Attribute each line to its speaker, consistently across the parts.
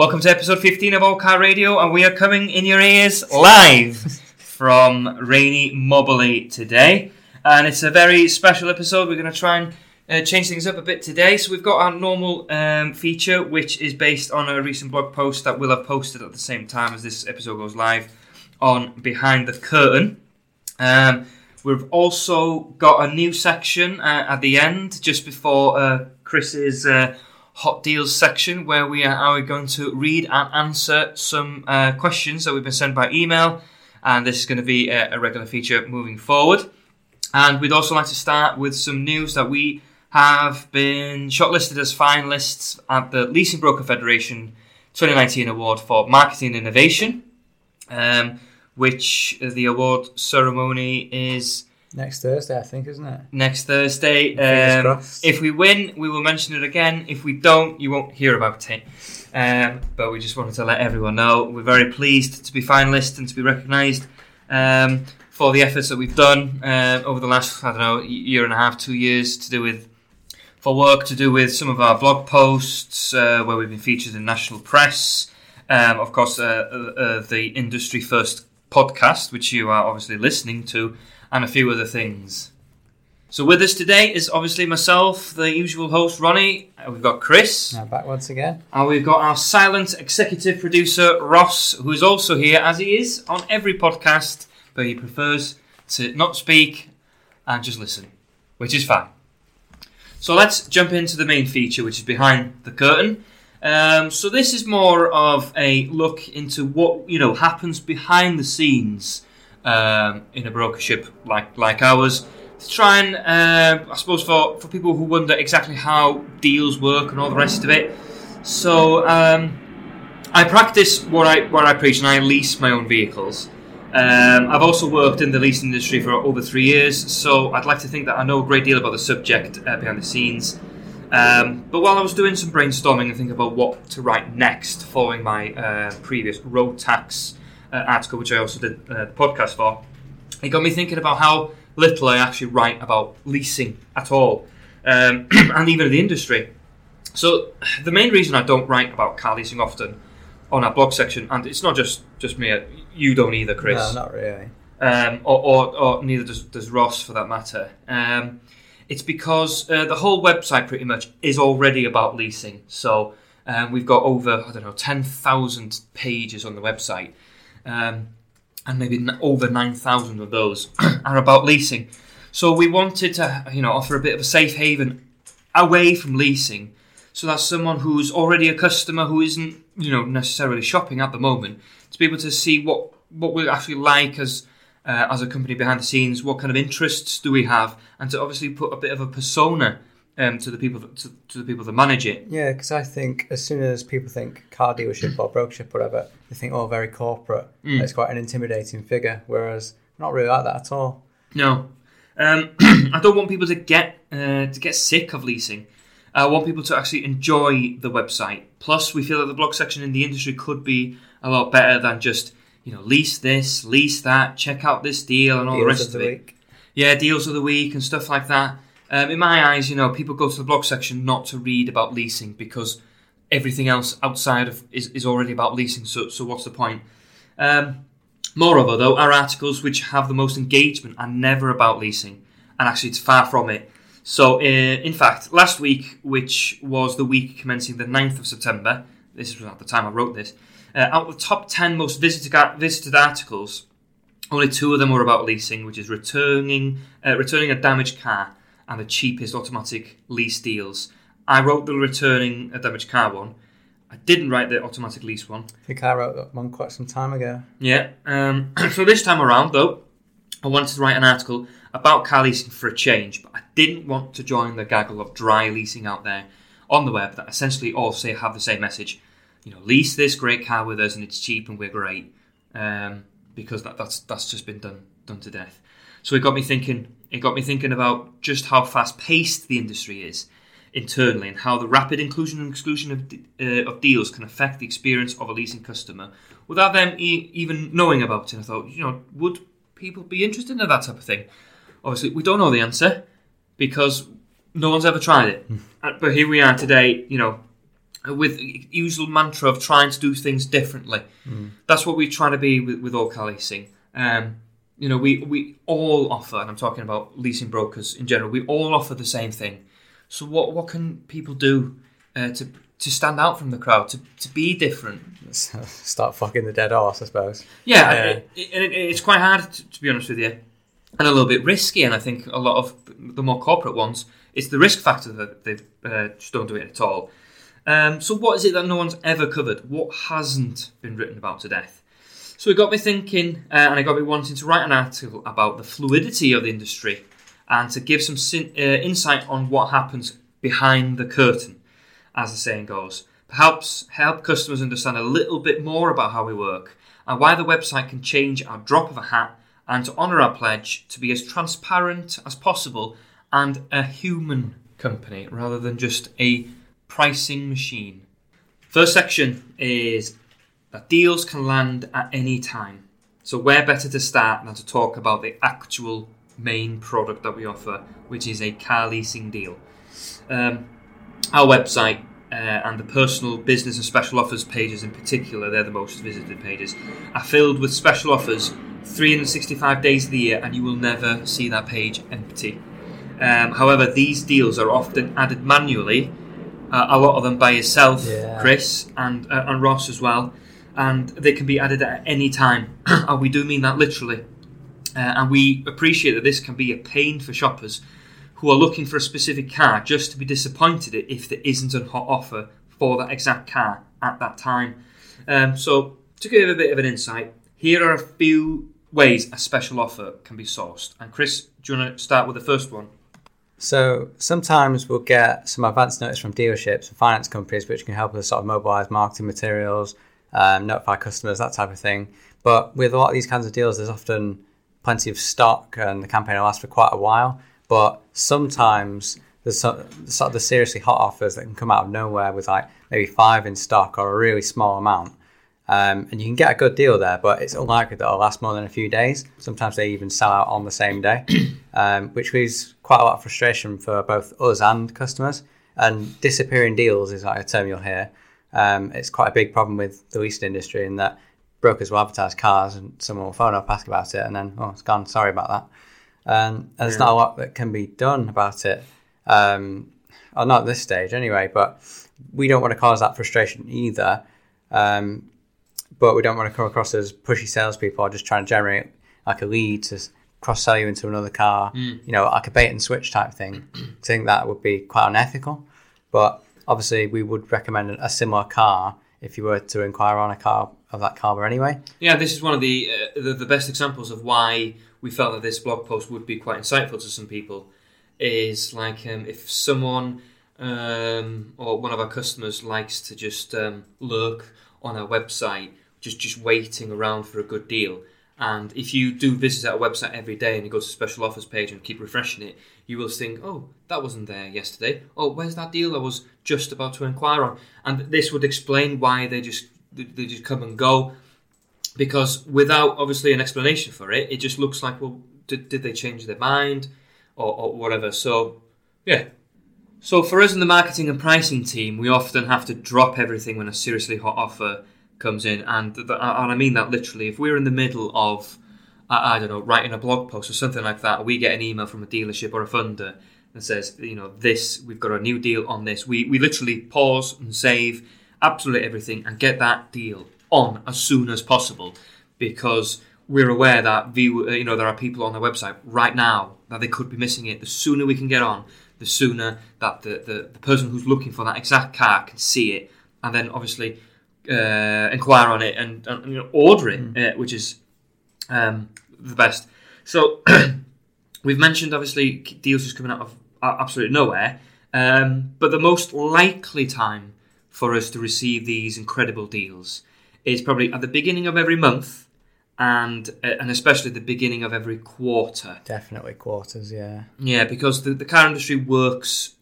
Speaker 1: Welcome to episode 15 of All Car Radio, and we are coming in your ears live from rainy Moberley today. And it's a very special episode. We're going to try and uh, change things up a bit today. So we've got our normal um, feature, which is based on a recent blog post that we'll have posted at the same time as this episode goes live on Behind the Curtain. Um, we've also got a new section uh, at the end, just before uh, Chris's uh, hot deals section, where we are, going to read and answer some uh, questions that we've been sent by email. And this is going to be a, a regular feature moving forward. And we'd also like to start with some news that we have been shortlisted as finalists at the Leasing Broker Federation 2019 Award for Marketing Innovation. Um, which the award ceremony is
Speaker 2: Next Thursday, I think, isn't it?
Speaker 1: next Thursday. Um, if we win, we will mention it again. If we don't, you won't hear about it. Um, but we just wanted to let everyone know we're very pleased to be finalists and to be recognised um, for the efforts that we've done uh, over the last, I don't know, year and a half, two years to do with for work to do with some of our blog posts uh, where we've been featured in national press. Um, of course, uh, uh, uh, the industry first podcast, which you are obviously listening to, and a few other things. So with us today is obviously myself, the usual host Ronnie. Uh, We've got Chris,
Speaker 2: Now back once again.
Speaker 1: and we've got our silent executive producer Ross, who is also here as he is on every podcast, but he prefers to not speak and just listen, which is fine. So let's jump into the main feature, which is behind the curtain. Um, so this is more of a look into what you know happens behind the scenes um, in a brokership like like ours. To try and, uh, I suppose, for, for people who wonder exactly how deals work and all the rest of it. So um, I practice what I what I preach, and I lease my own vehicles. Um, I've also worked in the leasing industry for over three years, so I'd like to think that I know a great deal about the subject uh, behind the scenes. Um, but while I was doing some brainstorming and thinking about what to write next, following my uh, previous road tax article, which I also did uh, the podcast for, it got me thinking about how little I actually write about leasing at all, um, and even in the industry. So the main reason I don't write about car leasing often on our blog section, and it's not just just me, uh, you don't either, Chris
Speaker 2: No, not really.
Speaker 1: um, or, or, or neither does, does Ross for that matter. Um, it's because uh, the whole website pretty much is already about leasing. So um, we've got over I don't know ten thousand pages on the website, um, and maybe over nine thousand of those are about leasing. So we wanted to you know offer a bit of a safe haven away from leasing, so that someone who's already a customer who isn't you know necessarily shopping at the moment to be able to see what what we're actually like as uh, as a company behind the scenes, what kind of interests do we have, and to obviously put a bit of a persona um, to the people that, to, to the people that manage it.
Speaker 2: Yeah, because I think as soon as people think car dealership or brokership, or whatever, they think, oh, very corporate.
Speaker 1: Mm.
Speaker 2: It's quite an intimidating figure, whereas not really like that at all.
Speaker 1: No, um, I don't want people to get uh, to get sick of leasing. I want people to actually enjoy the website. Plus, we feel that the blog section in the industry could be a lot better than just you know lease this, lease that, check out this deal, and all the rest of,
Speaker 2: the
Speaker 1: it.
Speaker 2: week.
Speaker 1: Yeah, deals of the week and stuff like that. Um, in my eyes, you know, people go to the blog section not to read about leasing because everything else outside of is, is already about leasing. So, so what's the point? Um, moreover, though, our articles which have the most engagement are never about leasing, and actually, it's far from it. So, uh, in fact, last week, which was the week commencing the 9th of September, this was at the time I wrote this, uh, out of the top 10 most visited, visited articles, only two of them were about leasing, which is returning uh, returning a damaged car and the cheapest automatic lease deals. I wrote the returning a damaged car one. I didn't write the automatic lease one.
Speaker 2: I think I wrote that one quite some time ago.
Speaker 1: Yeah. Um, so this time around, though, I wanted to write an article about car leasing for a change, but I didn't want to join the gaggle of dry leasing out there on the web that essentially all say have the same message. You know, lease this great car with us and it's cheap and we're great. Um, because that, that's that's just been done done to death. So it got me thinking. It got me thinking about just how fast paced the industry is internally, and how the rapid inclusion and exclusion of uh, of deals can affect the experience of a leasing customer without them e- even knowing about it. And I thought, you know, would people be interested in that type of thing? Obviously, we don't know the answer because no one's ever tried it. Uh, but here we are today, you know, with usual mantra of trying to do things differently. That's what we try to be with, with all car leasing. Um, you know, we, we all offer, and I'm talking about leasing brokers in general, we all offer the same thing. So what what can people do uh, to to stand out from the crowd, to, to be different?
Speaker 2: Start fucking the dead horse, I suppose.
Speaker 1: Yeah,
Speaker 2: Yeah.
Speaker 1: It, it, it, it's quite hard to, to be honest with you, and a little bit risky. And I think a lot of the more corporate ones, it's the risk factor that they uh, just don't do it at all. Um, so, what is it that no one's ever covered? What hasn't been written about to death? So, it got me thinking, uh, and it got me wanting to write an article about the fluidity of the industry and to give some sin- uh, insight on what happens behind the curtain, as the saying goes. Perhaps help customers understand a little bit more about how we work and why the website can change at drop of a hat and to honour our pledge to be as transparent as possible and a human company rather than just a pricing machine. First section is that deals can land at any time. So where better to start than to talk about the actual main product that we offer, which is a car leasing deal. Um, our website uh, and the personal, business, and special offers pages in particular, they're the most visited pages, are filled with special offers 365 days of the year, and you will never see that page empty. Um, however, these deals are often added manually, uh, a lot of them by yourself,
Speaker 2: Yeah.
Speaker 1: Chris, and, uh, and Ross as well, and they can be added at any time. and we do mean that literally. Uh, and we appreciate that this can be a pain for shoppers who are looking for a specific car just to be disappointed if there isn't a hot offer for that exact car at that time. Um, so, to give a bit of an insight, here are a few ways a special offer can be sourced. And Chris, do you want to start with the first one?
Speaker 2: So sometimes we'll get some advance notice from dealerships and finance companies, which can help us sort of mobilise marketing materials, um, notify customers, that type of thing. But with a lot of these kinds of deals, there's often plenty of stock, and the campaign will last for quite a while. But sometimes there's some, sort of the seriously hot offers that can come out of nowhere with like maybe five in stock or a really small amount. Um, and you can get a good deal there, but it's unlikely that it'll last more than a few days. Sometimes they even sell out on the same day, um, which leaves quite a lot of frustration for both us and customers. And disappearing deals is like a term you'll hear. Um, it's quite a big problem with the leasing industry in that brokers will advertise cars and someone will phone up, ask about it, and then, oh, it's gone, sorry about that. Um, and there's not a lot that can be done about it, um, or not at this stage anyway, but we don't want to cause that frustration either. Um, but we don't want to come across as pushy salespeople or just trying to generate like a lead to cross sell you into another car, you know, like a bait and switch type thing. I think that would be quite unethical. But obviously, we would recommend a similar car if you were to inquire on a car of that caliber anyway.
Speaker 1: Yeah, this is one of the, uh, the the best examples of why we felt that this blog post would be quite insightful to some people. Is like um, if someone um, or one of our customers likes to just um, lurk on our website, just just waiting around for a good deal. And if you do visit our website every day and you go to the special offers page and keep refreshing it, you will think, oh, that wasn't there yesterday. Oh, where's that deal I was just about to inquire on? And this would explain why they just they just come and go because without obviously an explanation for it, it just looks like, well, did, did they change their mind or, or whatever? So, yeah. So, for us in the marketing and pricing team, we often have to drop everything when a seriously hot offer comes in. And, th- and I mean that literally. If we're in the middle of, I, I don't know, writing a blog post or something like that, we get an email from a dealership or a funder that says, you know, this, we've got a new deal on this. We, we literally pause and save absolutely everything and get that deal on as soon as possible because we're aware that view, uh, you know there are people on their website right now that they could be missing it. The sooner we can get on, the sooner that the, the, the person who's looking for that exact car can see it and then obviously uh, inquire on it and, and you know, order it, uh, which is um, the best. So we've mentioned obviously deals just coming out of absolutely nowhere, um, but the most likely time for us to receive these incredible deals is probably at the beginning of every month and uh, and especially the beginning of every quarter.
Speaker 2: Definitely quarters, yeah.
Speaker 1: Yeah, because the, the car industry works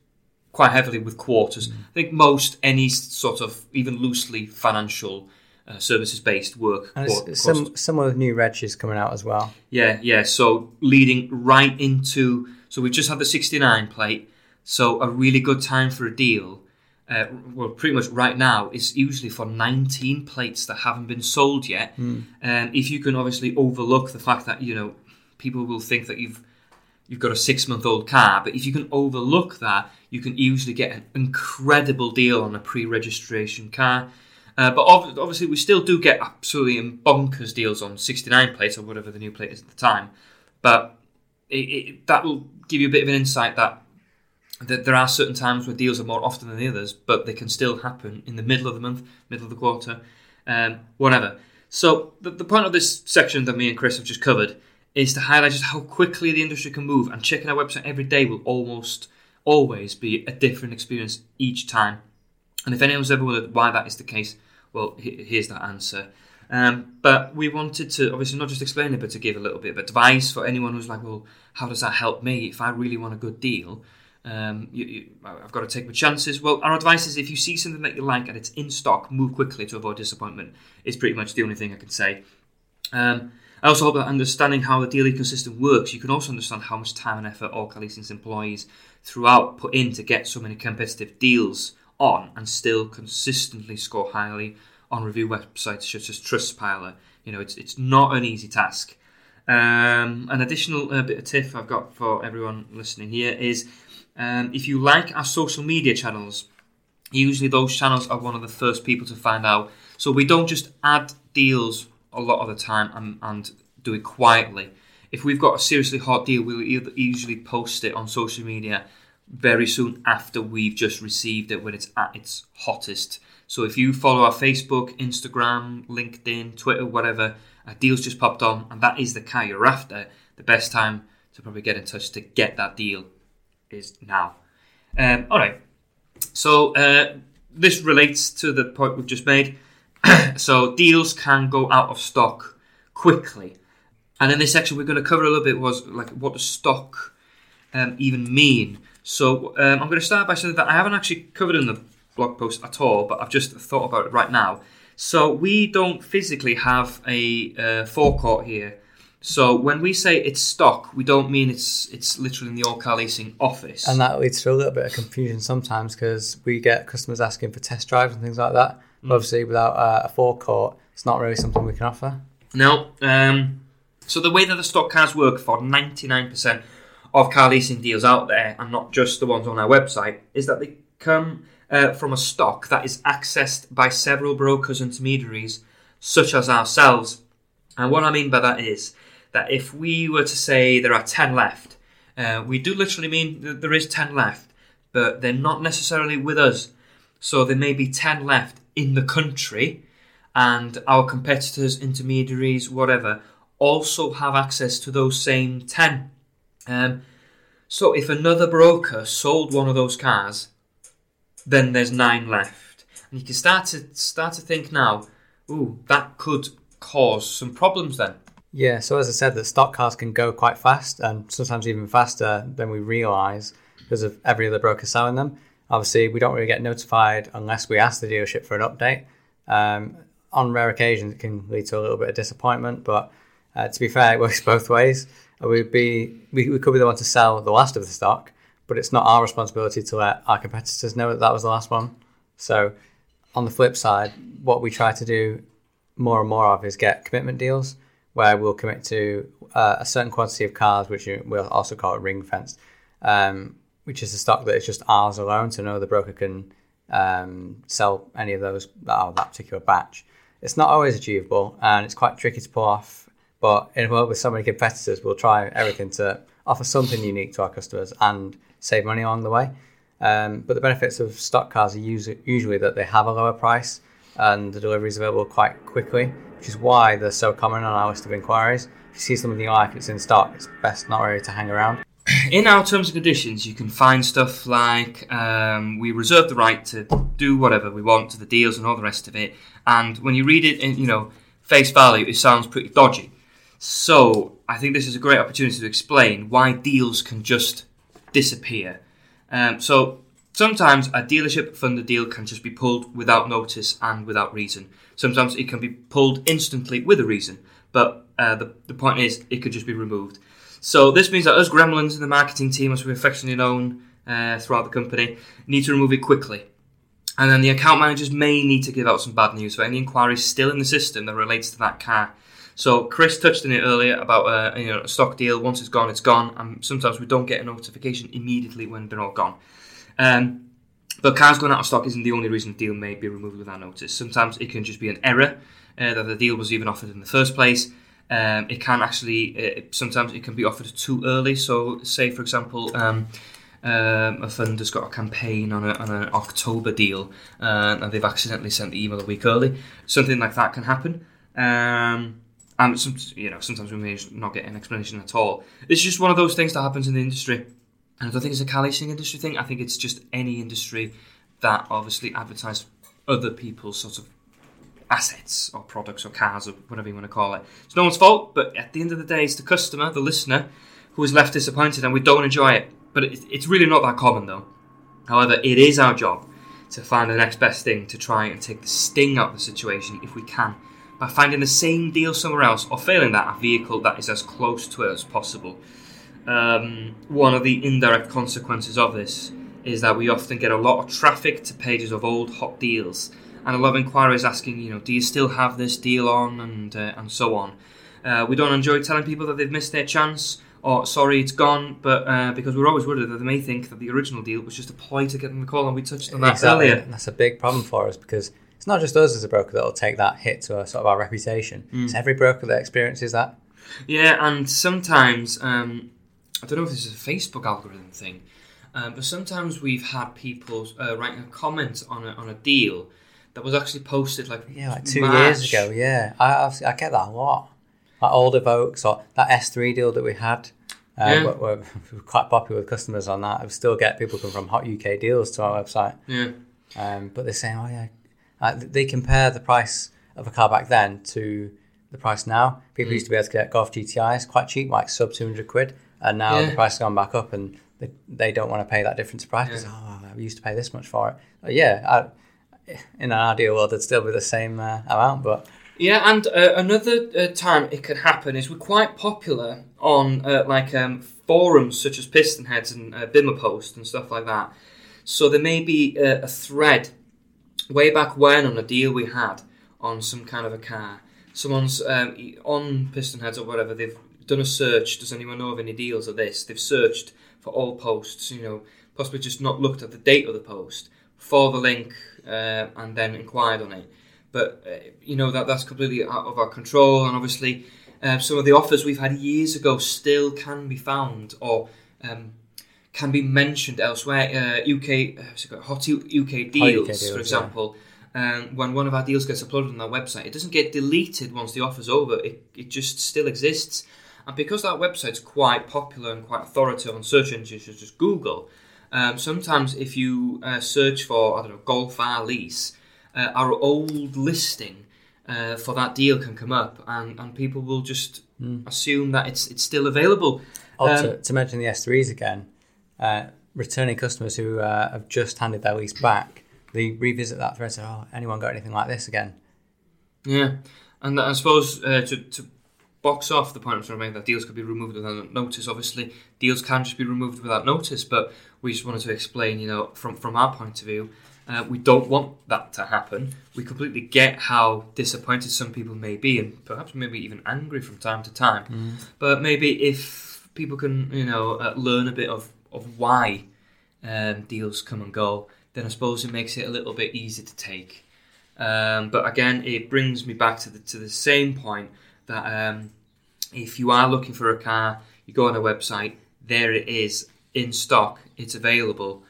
Speaker 1: quite heavily with quarters. I think most any sort of even loosely financial uh, services based work.
Speaker 2: And
Speaker 1: quar-
Speaker 2: it's
Speaker 1: quarters.
Speaker 2: some some of the new regs coming out as well.
Speaker 1: Yeah, yeah. So leading right into so we've just had the 69 plate. So a really good time for a deal uh, well, pretty much right now, is usually for 19 plates that haven't been sold yet.
Speaker 2: Hmm.
Speaker 1: And if you can obviously overlook the fact that you know people will think that you've you've got a six month old car, but if you can overlook that, you can usually get an incredible deal on a pre registration car. Uh, but ob- obviously, we still do get absolutely bonkers deals on 69 plates or whatever the new plate is at the time. But it, it, that will give you a bit of an insight that that there are certain times where deals are more often than the others, but they can still happen in the middle of the month, middle of the quarter, um, whatever. So the, the point of this section that me and Chris have just covered is to highlight just how quickly the industry can move, and checking our website every day will almost always be a different experience each time. And if anyone's ever wondered why that is the case, well, here's that answer. Um, but we wanted to obviously not just explain it, but to give a little bit of advice for anyone who's like, well, how does that help me if I really want a good deal? Um, you, you, I've got to take my chances. Well, our advice is if you see something that you like and it's in stock, move quickly to avoid disappointment. Is pretty much the only thing I can say. Um, I also hope that understanding how the deal ecosystem works, you can also understand how much time and effort all leasing's employees throughout put in to get so many competitive deals on and still consistently score highly on review websites such as Trustpilot. You know, it's it's not an easy task. Um, an additional uh, bit of tip I've got for everyone listening here is um, if you like our social media channels, usually those channels are one of the first people to find out. So we don't just add deals a lot of the time and, and do it quietly. If we've got a seriously hot deal, we'll usually post it on social media very soon after we've just received it when it's at its hottest. So if you follow our Facebook, Instagram, LinkedIn, Twitter, whatever, a deal's just popped on and that is the car you're after, the best time to probably get in touch to get that deal is now. Um, all right. So uh, this relates to the point we've just made. so deals can go out of stock quickly, and in this section we're going to cover a little bit was like what does stock um, even mean. So um, I'm going to start by saying that I haven't actually covered in the blog post at all, but I've just thought about it right now. So we don't physically have a uh, forecourt here. So when we say it's stock, we don't mean it's it's literally in the all car leasing office.
Speaker 2: And that leads to a little bit of confusion sometimes because we get customers asking for test drives and things like that. But obviously, without uh, a forecourt, it's not really something we can offer.
Speaker 1: No. Um, so the way that the stock cars work for 99% of car leasing deals out there, and not just the ones on our website, is that they come uh, from a stock that is accessed by several brokers and intermediaries, such as ourselves. And what I mean by that is that if we were to say there are 10 left, uh, we do literally mean that there is 10 left, but they're not necessarily with us. So there may be 10 left in the country, and our competitors, intermediaries, whatever, also have access to those same 10. Um, so if another broker sold one of those cars, then there's nine left. And you can start to start to think now, ooh, that could cause some problems then.
Speaker 2: Yeah, so as I said, that stock cars can go quite fast and sometimes even faster than we realise because of every other broker selling them. Obviously, we don't really get notified unless we ask the dealership for an update. Um, on rare occasions, it can lead to a little bit of disappointment, but uh, to be fair, it works both ways. We'd be we, we could be the one to sell the last of the stock, but it's not our responsibility to let our competitors know that that was the last one. So, on the flip side, what we try to do more and more of is get commitment deals where we'll commit to uh, a certain quantity of cars, which we'll also call it ring fenced, um, which is a stock that is just ours alone, so no other broker can um, sell any of those that particular batch. It's not always achievable, and it's quite tricky to pull off. But in a world with so many competitors, we'll try everything to offer something unique to our customers and save money along the way. Um, but the benefits of stock cars are usually, usually that they have a lower price and the delivery is available quite quickly, which is why they're so common on our list of inquiries. If you see something you like, it's in stock, it's best not really to hang around.
Speaker 1: In our terms and conditions, you can find stuff like um, we reserve the right to do whatever we want to the deals and all the rest of it. And when you read it in, you know, face value, it sounds pretty dodgy. So I think this is a great opportunity to explain why deals can just disappear. Um, so sometimes a dealership funded deal can just be pulled without notice and without reason. Sometimes it can be pulled instantly with a reason, but uh, the, the point is it could just be removed. So this means that us gremlins in the marketing team, as we're affectionately known uh, throughout the company, need to remove it quickly. And then the account managers may need to give out some bad news for any inquiries still in the system that relates to that car. So Chris touched on it earlier about uh, you know a stock deal. Once it's gone, it's gone, and sometimes we don't get a notification immediately when they're all gone. Um, but cars going out of stock isn't the only reason a deal may be removed without notice. Sometimes it can just be an error uh, that the deal was even offered in the first place. Um, it can actually uh, sometimes it can be offered too early. So, say for example, um, um, a fund has got a campaign on, a, on an October deal uh, and they've accidentally sent the email a week early. Something like that can happen. Um, and some, you know, sometimes we may not get an explanation at all. It's just one of those things that happens in the industry. And I don't think it's a car leasing industry thing. I think it's just any industry that obviously advertise other people's sort of assets or products or cars or whatever you want to call it. It's no one's fault, but at the end of the day, it's the customer, the listener, who is left disappointed, and we don't enjoy it. But it's really not that common, though. However, it is our job to find the next best thing to try and take the sting out of the situation if we can by finding the same deal somewhere else or failing that a vehicle that is as close to it as possible. Um, one of the indirect consequences of this is that we often get a lot of traffic to pages of old hot deals and a lot of inquiries asking, you know, do you still have this deal on and uh, and so on. Uh, we don't enjoy telling people that they've missed their chance or sorry it's gone, but uh, because we're always worried that they may think that the original deal was just a ploy to get them the call, and we touched on that
Speaker 2: exactly.
Speaker 1: earlier.
Speaker 2: That's a big problem for us because not just us as a broker that will take that hit to our, sort of our reputation. It's every broker that experiences that.
Speaker 1: Yeah, and sometimes um, I don't know if this is a Facebook algorithm thing, um, but sometimes we've had people uh, writing a comment on a, on a deal that was actually posted like
Speaker 2: Yeah, like two
Speaker 1: March.
Speaker 2: years ago. Yeah, I I've, I get that a lot. Like older Vokes or that S3 deal that we had. Uh,
Speaker 1: Yeah.
Speaker 2: we're, we're, we're quite popular with customers on that. I still get people come from Hot UK Deals to our website,
Speaker 1: Yeah,
Speaker 2: um, but they're saying, "Oh yeah," uh, they compare the price of a car back then to the price now. People used to be able to get Golf GTIs quite cheap, like sub two hundred quid, and now
Speaker 1: Yeah.
Speaker 2: the price has gone back up, and they, they don't want to pay that difference price because oh, we used to pay this much for it. Uh, yeah, I, in an ideal world, it'd still be the same uh, amount, but
Speaker 1: yeah, and uh, another uh, time it can happen is we're quite popular on uh, like um, forums such as Pistonheads and uh, Bimmer Post and stuff like that. So there may be a, a thread way back when on a deal we had on some kind of a car. Someone's um, on Pistonheads or whatever. They've done a search. Does anyone know of any deals of this? They've searched for all posts. You know, possibly just not looked at the date of the post for the link uh, and then inquired on it. But uh, you know that that's completely out of our control, and obviously uh, some of the offers we've had years ago still can be found or um, can be mentioned elsewhere. Uh, UK, uh, what's it called? Hot UK deals,
Speaker 2: deals,
Speaker 1: for
Speaker 2: yeah.
Speaker 1: example. Um, when one of our deals gets uploaded on our website, it doesn't get deleted once the offer's over. It, it just still exists. And because that website's quite popular and quite authoritative on search engines such as Google, um, sometimes if you uh, search for, I don't know, Golf R lease, uh, our old listing uh, for that deal can come up and, and people will just assume that it's it's still available.
Speaker 2: Oh,
Speaker 1: Um,
Speaker 2: to, to mention the S3s again, uh, returning customers who uh, have just handed their lease back, they revisit that thread and say, "Oh, anyone got anything like this again?"
Speaker 1: Yeah, and I suppose uh, to, to box off the point I'm trying to make that deals could be removed without notice. Obviously, deals can just be removed without notice, but we just wanted to explain, you know, from from our point of view, uh, we don't want that to happen. We completely get how disappointed some people may be, and perhaps maybe even angry from time to time. But maybe if people can, you know, uh, learn a bit of of why um, deals come and go, then I suppose it makes it a little bit easier to take. Um, but again, it brings me back to the to the same point that um, if you are looking for a car, you go on a website, there it is in stock, it's available.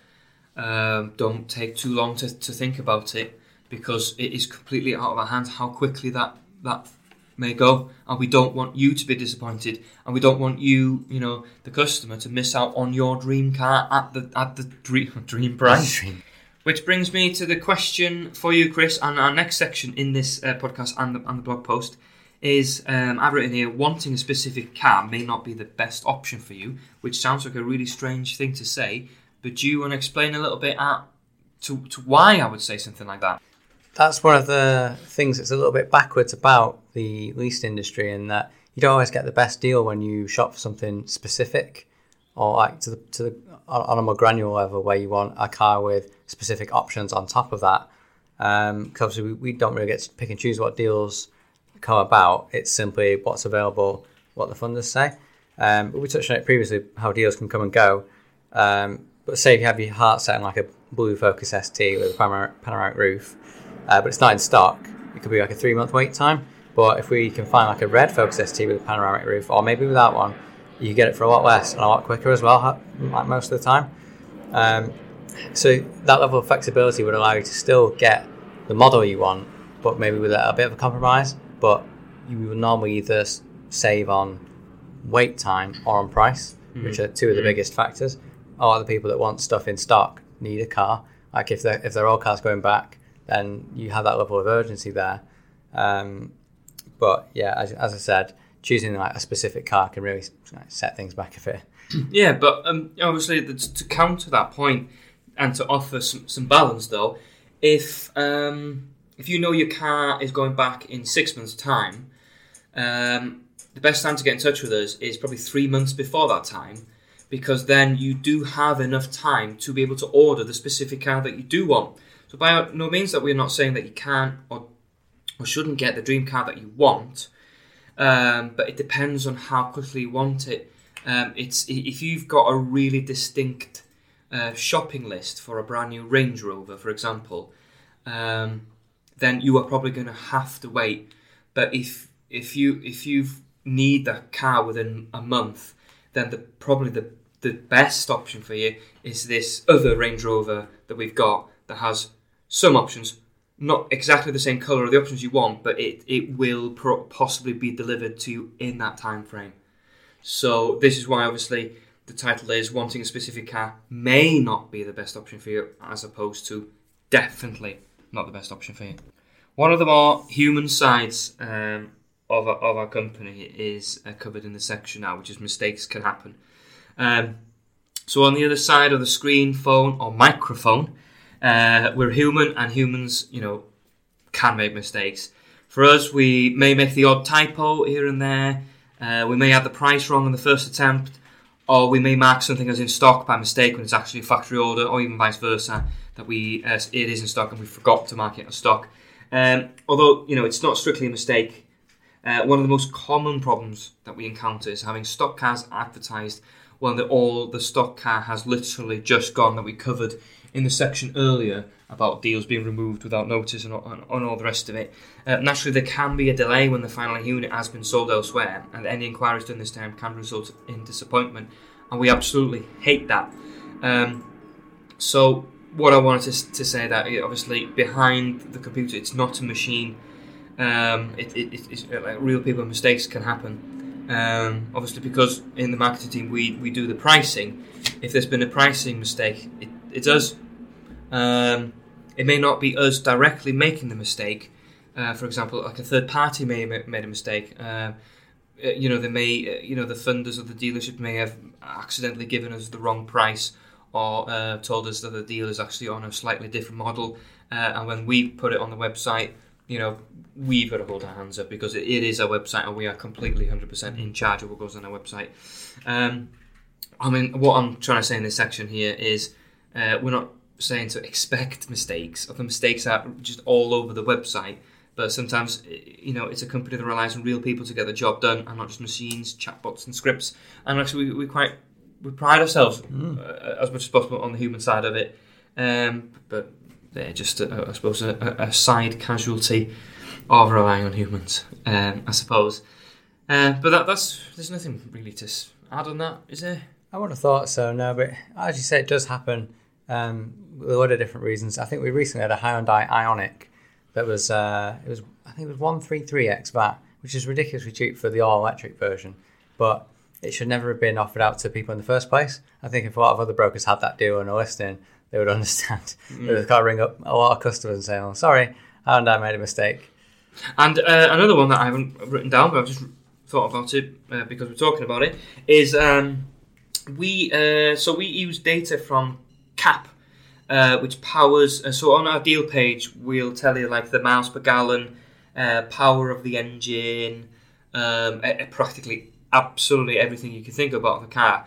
Speaker 1: Um, don't take too long to, to think about it because it is completely out of our hands how quickly that that may go, and we don't want you to be disappointed, and we don't want you, you know, the customer, to miss out on your dream car at the at the dream dream price. Which brings me to the question for you, Chris, and our next section in this uh, podcast and the, and the blog post is um, I've written here wanting a specific car may not be the best option for you, which sounds like a really strange thing to say. But do you want to explain a little bit at, to, to why I would say something like that?
Speaker 2: That's one of the things that's a little bit backwards about the leased industry, in that you don't always get the best deal when you shop for something specific or like to the to the on a more granular level where you want a car with specific options on top of that. Because obviously we, we don't really get to pick and choose what deals come about. It's simply what's available, what the funders say. Um, we touched on it previously how deals can come and go. Um, but say if you have your heart set on like a blue Focus ST with a panoramic roof, uh, but it's not in stock, it could be like a three month wait time. But if we can find like a red Focus ST with a panoramic roof, or maybe without one, you get it for a lot less and a lot quicker as well, like most of the time. Um, so that level of flexibility would allow you to still get the model you want, but maybe with a, a bit of a compromise. But you would normally either save on wait time or on price, which are two of the biggest factors. Or the people that want stuff in stock need a car. Like if they're if they're all cars going back, then you have that level of urgency there. Um, but yeah, as, as I said, choosing like a specific car can really like, set things back a bit.
Speaker 1: Yeah, but um, obviously the, to counter that point and to offer some, some balance though, if um, if you know your car is going back in six months' time, um, the best time to get in touch with us is probably three months before that time, because then you do have enough time to be able to order the specific car that you do want. So by no means that we're not saying that you can't or or shouldn't get the dream car that you want, um, but it depends on how quickly you want it. Um, it's if you've got a really distinct uh, shopping list for a brand new Range Rover, for example, um, then you are probably going to have to wait. But if if you if you need that car within a month, then the probably the the best option for you is this other Range Rover that we've got that has some options, not exactly the same color of the options you want, but it it will pro- possibly be delivered to you in that time frame. So this is why obviously the title is wanting a specific car may not be the best option for you, as opposed to definitely not the best option for you. One of the more human sides um, of, our, of our company is uh, covered in the section now, which is mistakes can happen. Um, so on the other side of the screen, phone or microphone, uh, we're human, and humans, you know, can make mistakes. For us, we may make the odd typo here and there. Uh, we may have the price wrong on the first attempt, or we may mark something as in stock by mistake when it's actually a factory order, or even vice versa, that we uh, it is in stock and we forgot to mark it as stock. Um, although you know it's not strictly a mistake, uh, one of the most common problems that we encounter is having stock cars advertised when the, all the stock car has literally just gone that we covered in the section earlier about deals being removed without notice and, and all the rest of it. Uh, naturally, there can be a delay when the final unit has been sold elsewhere, and any inquiries during this time can result in disappointment, and we absolutely hate that. Um, so, what I wanted to, to say that obviously behind the computer, it's not a machine. Um, it, it, it's, uh, like real people mistakes can happen. Um, obviously, because in the marketing team we, we do the pricing. If there's been a pricing mistake, it, us. Um, it may not be us directly making the mistake. Uh, for example, like a third party may have made a mistake. Uh, uh, you know, they may, uh, you know, the funders of the dealership may have accidentally given us the wrong price or uh, told us that the deal is actually on a slightly different model. Uh, and when we put it on the website, you know, we've got to hold our hands up because it, it is our website and we are completely 100% in charge of what goes on our website. Um, I mean, what I'm trying to say in this section here is we're not saying to expect mistakes, or the mistakes are just all over the website. But sometimes, you know, it's a company that relies on real people to get the job done, and not just machines, chatbots, and scripts. And actually, we, we quite we pride ourselves uh, as much as possible on the human side of it. Um, but they're just, uh, I suppose, a, a side casualty of relying on humans, um, I suppose. Uh, but that, that's there's nothing really to add on that, is there?
Speaker 2: I would have thought so, no, but as you say, it does happen um, a lot of different reasons. I think we recently had a Hyundai Ioniq that was, uh, it was, I think it was 133x VAT, which is ridiculously cheap for the all electric version, but it should never have been offered out to people in the first place. I think if a lot of other brokers had that deal on a listing, they would understand. They've got to ring up a lot of customers and say, oh, sorry, Hyundai made a mistake.
Speaker 1: And uh, another one that I haven't written down, but I've just thought about it uh, because we're talking about it, is um, we uh, so we use data from CAP, uh, which powers. Uh, so on our deal page, we'll tell you like the miles per gallon, uh, power of the engine, um, practically absolutely everything you can think about the car.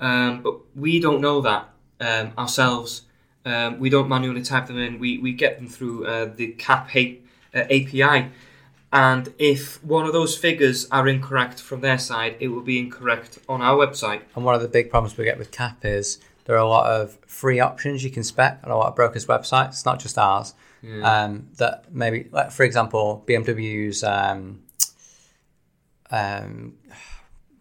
Speaker 1: um, but we don't know that um, ourselves. Um, we don't manually type them in. We, we get them through uh, the CAP uh, API. And if one of those figures are incorrect from their side, it will be incorrect on our website.
Speaker 2: And one of the big problems we get with CAP is there are a lot of free options you can spec on a lot of brokers' websites. It's not just ours. Um, that maybe, like for example, BMW's um, um,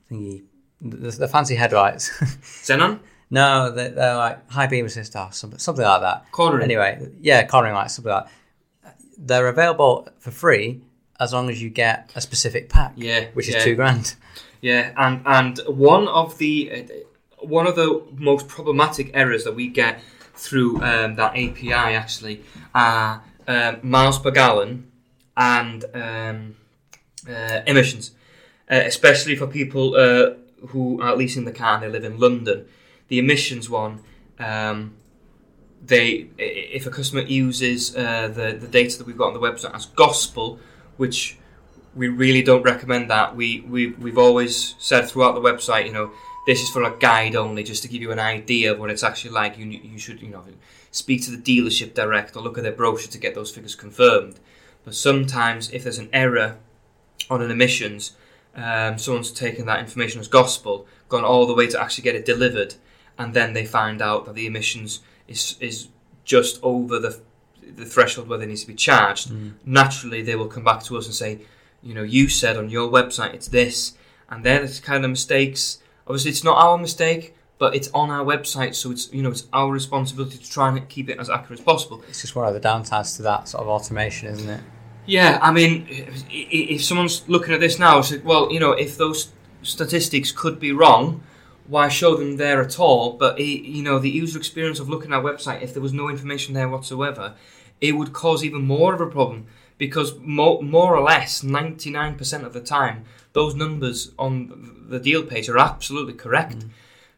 Speaker 2: thingy, the, the fancy headlights.
Speaker 1: Xenon?
Speaker 2: no, they're, they're like high beam assist or something, something like that.
Speaker 1: Cornering.
Speaker 2: Anyway, yeah, cornering lights, something like that. They're available for free as long as you get a specific pack,
Speaker 1: Yeah.
Speaker 2: which
Speaker 1: yeah.
Speaker 2: is two grand.
Speaker 1: Yeah, and and one of the one of the most problematic errors that we get through um, that API actually are um, miles per gallon and um, uh, emissions, uh, especially for people uh, who are leasing the car and they live in London. The emissions one, um, they if a customer uses uh, the the data that we've got on the website as gospel, which we really don't recommend that. We, we we've always said throughout the website, you know, this is for a guide only, just to give you an idea of what it's actually like. You you should you know speak to the dealership direct or look at their brochure to get those figures confirmed. But sometimes if there's an error on an emissions, um, someone's taken that information as gospel, gone all the way to actually get it delivered, and then they find out that the emissions is is just over the the threshold where they need to be charged. Naturally, they will come back to us and say, you know, you said on your website it's this, and they're the kind of mistakes. Obviously, it's not our mistake, but it's on our website, so it's you know it's our responsibility to try and keep it as accurate as possible.
Speaker 2: It's just one of the downsides to that sort of automation, isn't it?
Speaker 1: Yeah, I mean, if someone's looking at this now, like, well, you know, if those statistics could be wrong, why show them there at all? But i you know, the user experience of looking at our website, if there was no information there whatsoever, it would cause even more of a problem because more, more or less, ninety nine percent of the time, those numbers on the deal page are absolutely correct.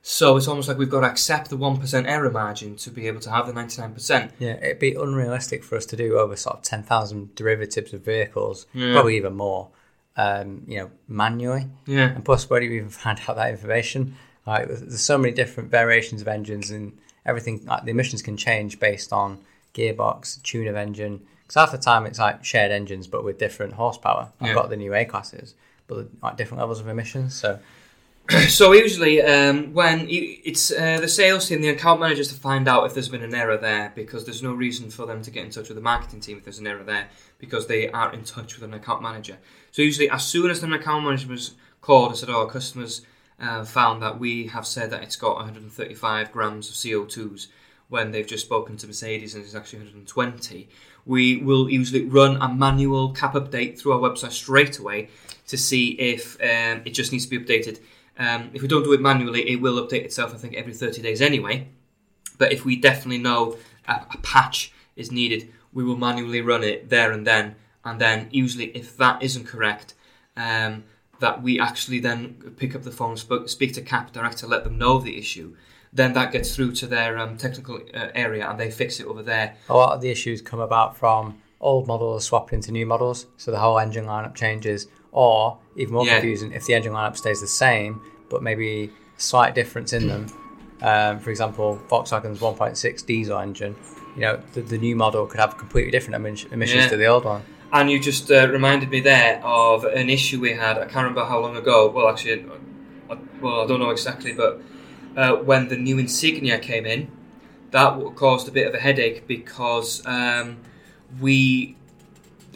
Speaker 1: So it's almost like we've got to accept the one percent error margin to be able to have the ninety nine percent.
Speaker 2: Yeah, it'd be unrealistic for us to do over sort of ten thousand derivatives of vehicles,
Speaker 1: Yeah.
Speaker 2: probably even more. Um, you know, manually,
Speaker 1: Yeah.
Speaker 2: and plus, where do you even find out that information? Like, there's, there's so many different variations of engines, and everything. Like the emissions can change based on gearbox, tune of engine. Because half the time it's like shared engines, but with different horsepower. I've
Speaker 1: Yeah.
Speaker 2: got the new A classes, but like different levels of emissions. So
Speaker 1: So usually, um, when you, it's uh, the sales team, the account managers to find out if there's been an error there, because there's no reason for them to get in touch with the marketing team if there's an error there, because they are in touch with an account manager. So usually, as soon as an account manager was called and said, "Oh, our customers uh, found that we have said that it's got 135 grams of CO2s," when they've just spoken to Mercedes and it's actually 120, we will usually run a manual cap update through our website straight away to see if um, it just needs to be updated. Um, if we don't do it manually, it will update itself, I think, every 30 days anyway. But if we definitely know a, a patch is needed, we will manually run it there and then. And then, usually, if that isn't correct, um, that we actually then pick up the phone, sp- speak to CAP Director, let them know of the issue. Then that gets through to their um, technical uh, area and they fix it over there.
Speaker 2: a lot of the issues come about from old models swapping into new models, so the whole engine lineup changes, or even more
Speaker 1: Yeah.
Speaker 2: confusing, if the engine lineup stays the same, but maybe slight difference in them. Um, for example, Volkswagen's 1.6 diesel engine, you know, the, the new model could have completely different emis- emissions
Speaker 1: Yeah.
Speaker 2: to the old one.
Speaker 1: And you just uh, reminded me there of an issue we had. I can't remember how long ago. Well, actually, I, well, I don't know exactly, but uh, when the new Insignia came in, that caused a bit of a headache because um, we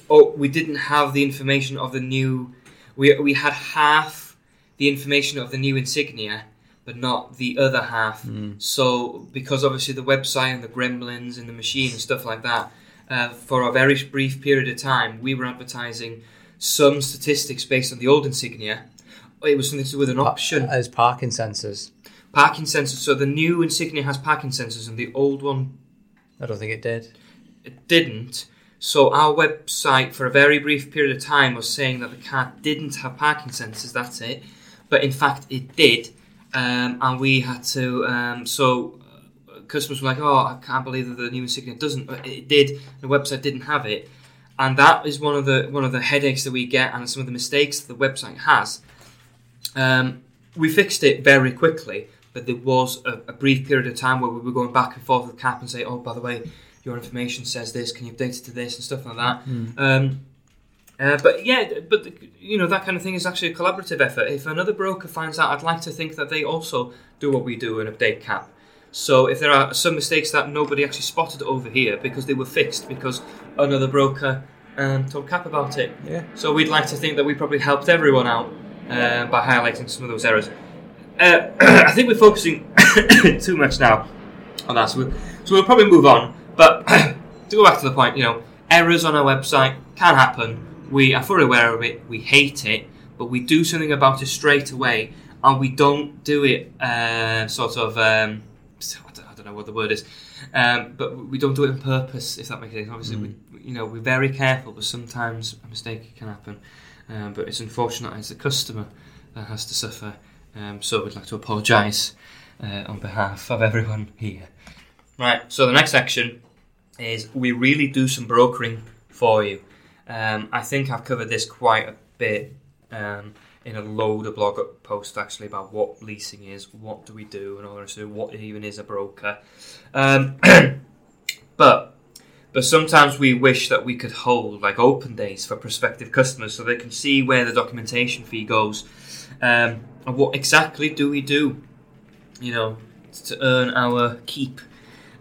Speaker 1: oh, we didn't have the information of the new. We we had half the information of the new Insignia, but not the other half. So because obviously the website and the gremlins and the machine and stuff like that, uh, for a very brief period of time, we were advertising some statistics based on the old Insignia. It was something to do with an option
Speaker 2: As parking sensors,
Speaker 1: parking sensors. So the new Insignia has parking sensors, and the old one
Speaker 2: I don't think it did.
Speaker 1: it didn't. So our website, for a very brief period of time, was saying that the car didn't have parking sensors. That's it. But in fact, it did, um, and we had to. Um, so uh, customers were like, "Oh, I can't believe that the new Insignia doesn't." But it did. The website didn't have it, and that is one of the one of the headaches that we get, and some of the mistakes that the website has. Um, we fixed it very quickly, but there was a, a brief period of time where we were going back and forth with Cap and say, oh, by the way, your information says this. Can you update it to this and stuff like that.
Speaker 2: Mm.
Speaker 1: Um, uh, but yeah, but you know that kind of thing is actually a collaborative effort. If another broker finds out, I'd like to think that they also do what we do and update CAP. So if there are some mistakes that nobody actually spotted over here because they were fixed because another broker um, told CAP about it.
Speaker 2: Yeah.
Speaker 1: So we'd like to think that we probably helped everyone out uh, by highlighting some of those errors. Uh, I think we're focusing too much now on that, so we'll, so we'll probably move on. But to go back to the point, you know, errors on our website can happen. We are fully aware of it. We hate it, but we do something about it straight away, and we don't do it uh, sort of. Um, I don't, know what the word is, um, but we don't do it on purpose. If that makes sense. Obviously, we, you know, we're very careful, but sometimes a mistake can happen. Um, but it's unfortunate as the customer that has to suffer. Um, so we'd like to apologise uh, on behalf of everyone here. Right. So the next section is we really do some brokering for you. Um, I think I've covered this quite a bit um, in a load of blog posts actually about what leasing is, what do we do, and all the rest of it, what even is a broker. Um, but but sometimes we wish that we could hold like open days for prospective customers so they can see where the documentation fee goes um, and what exactly do we do, you know, to earn our keep.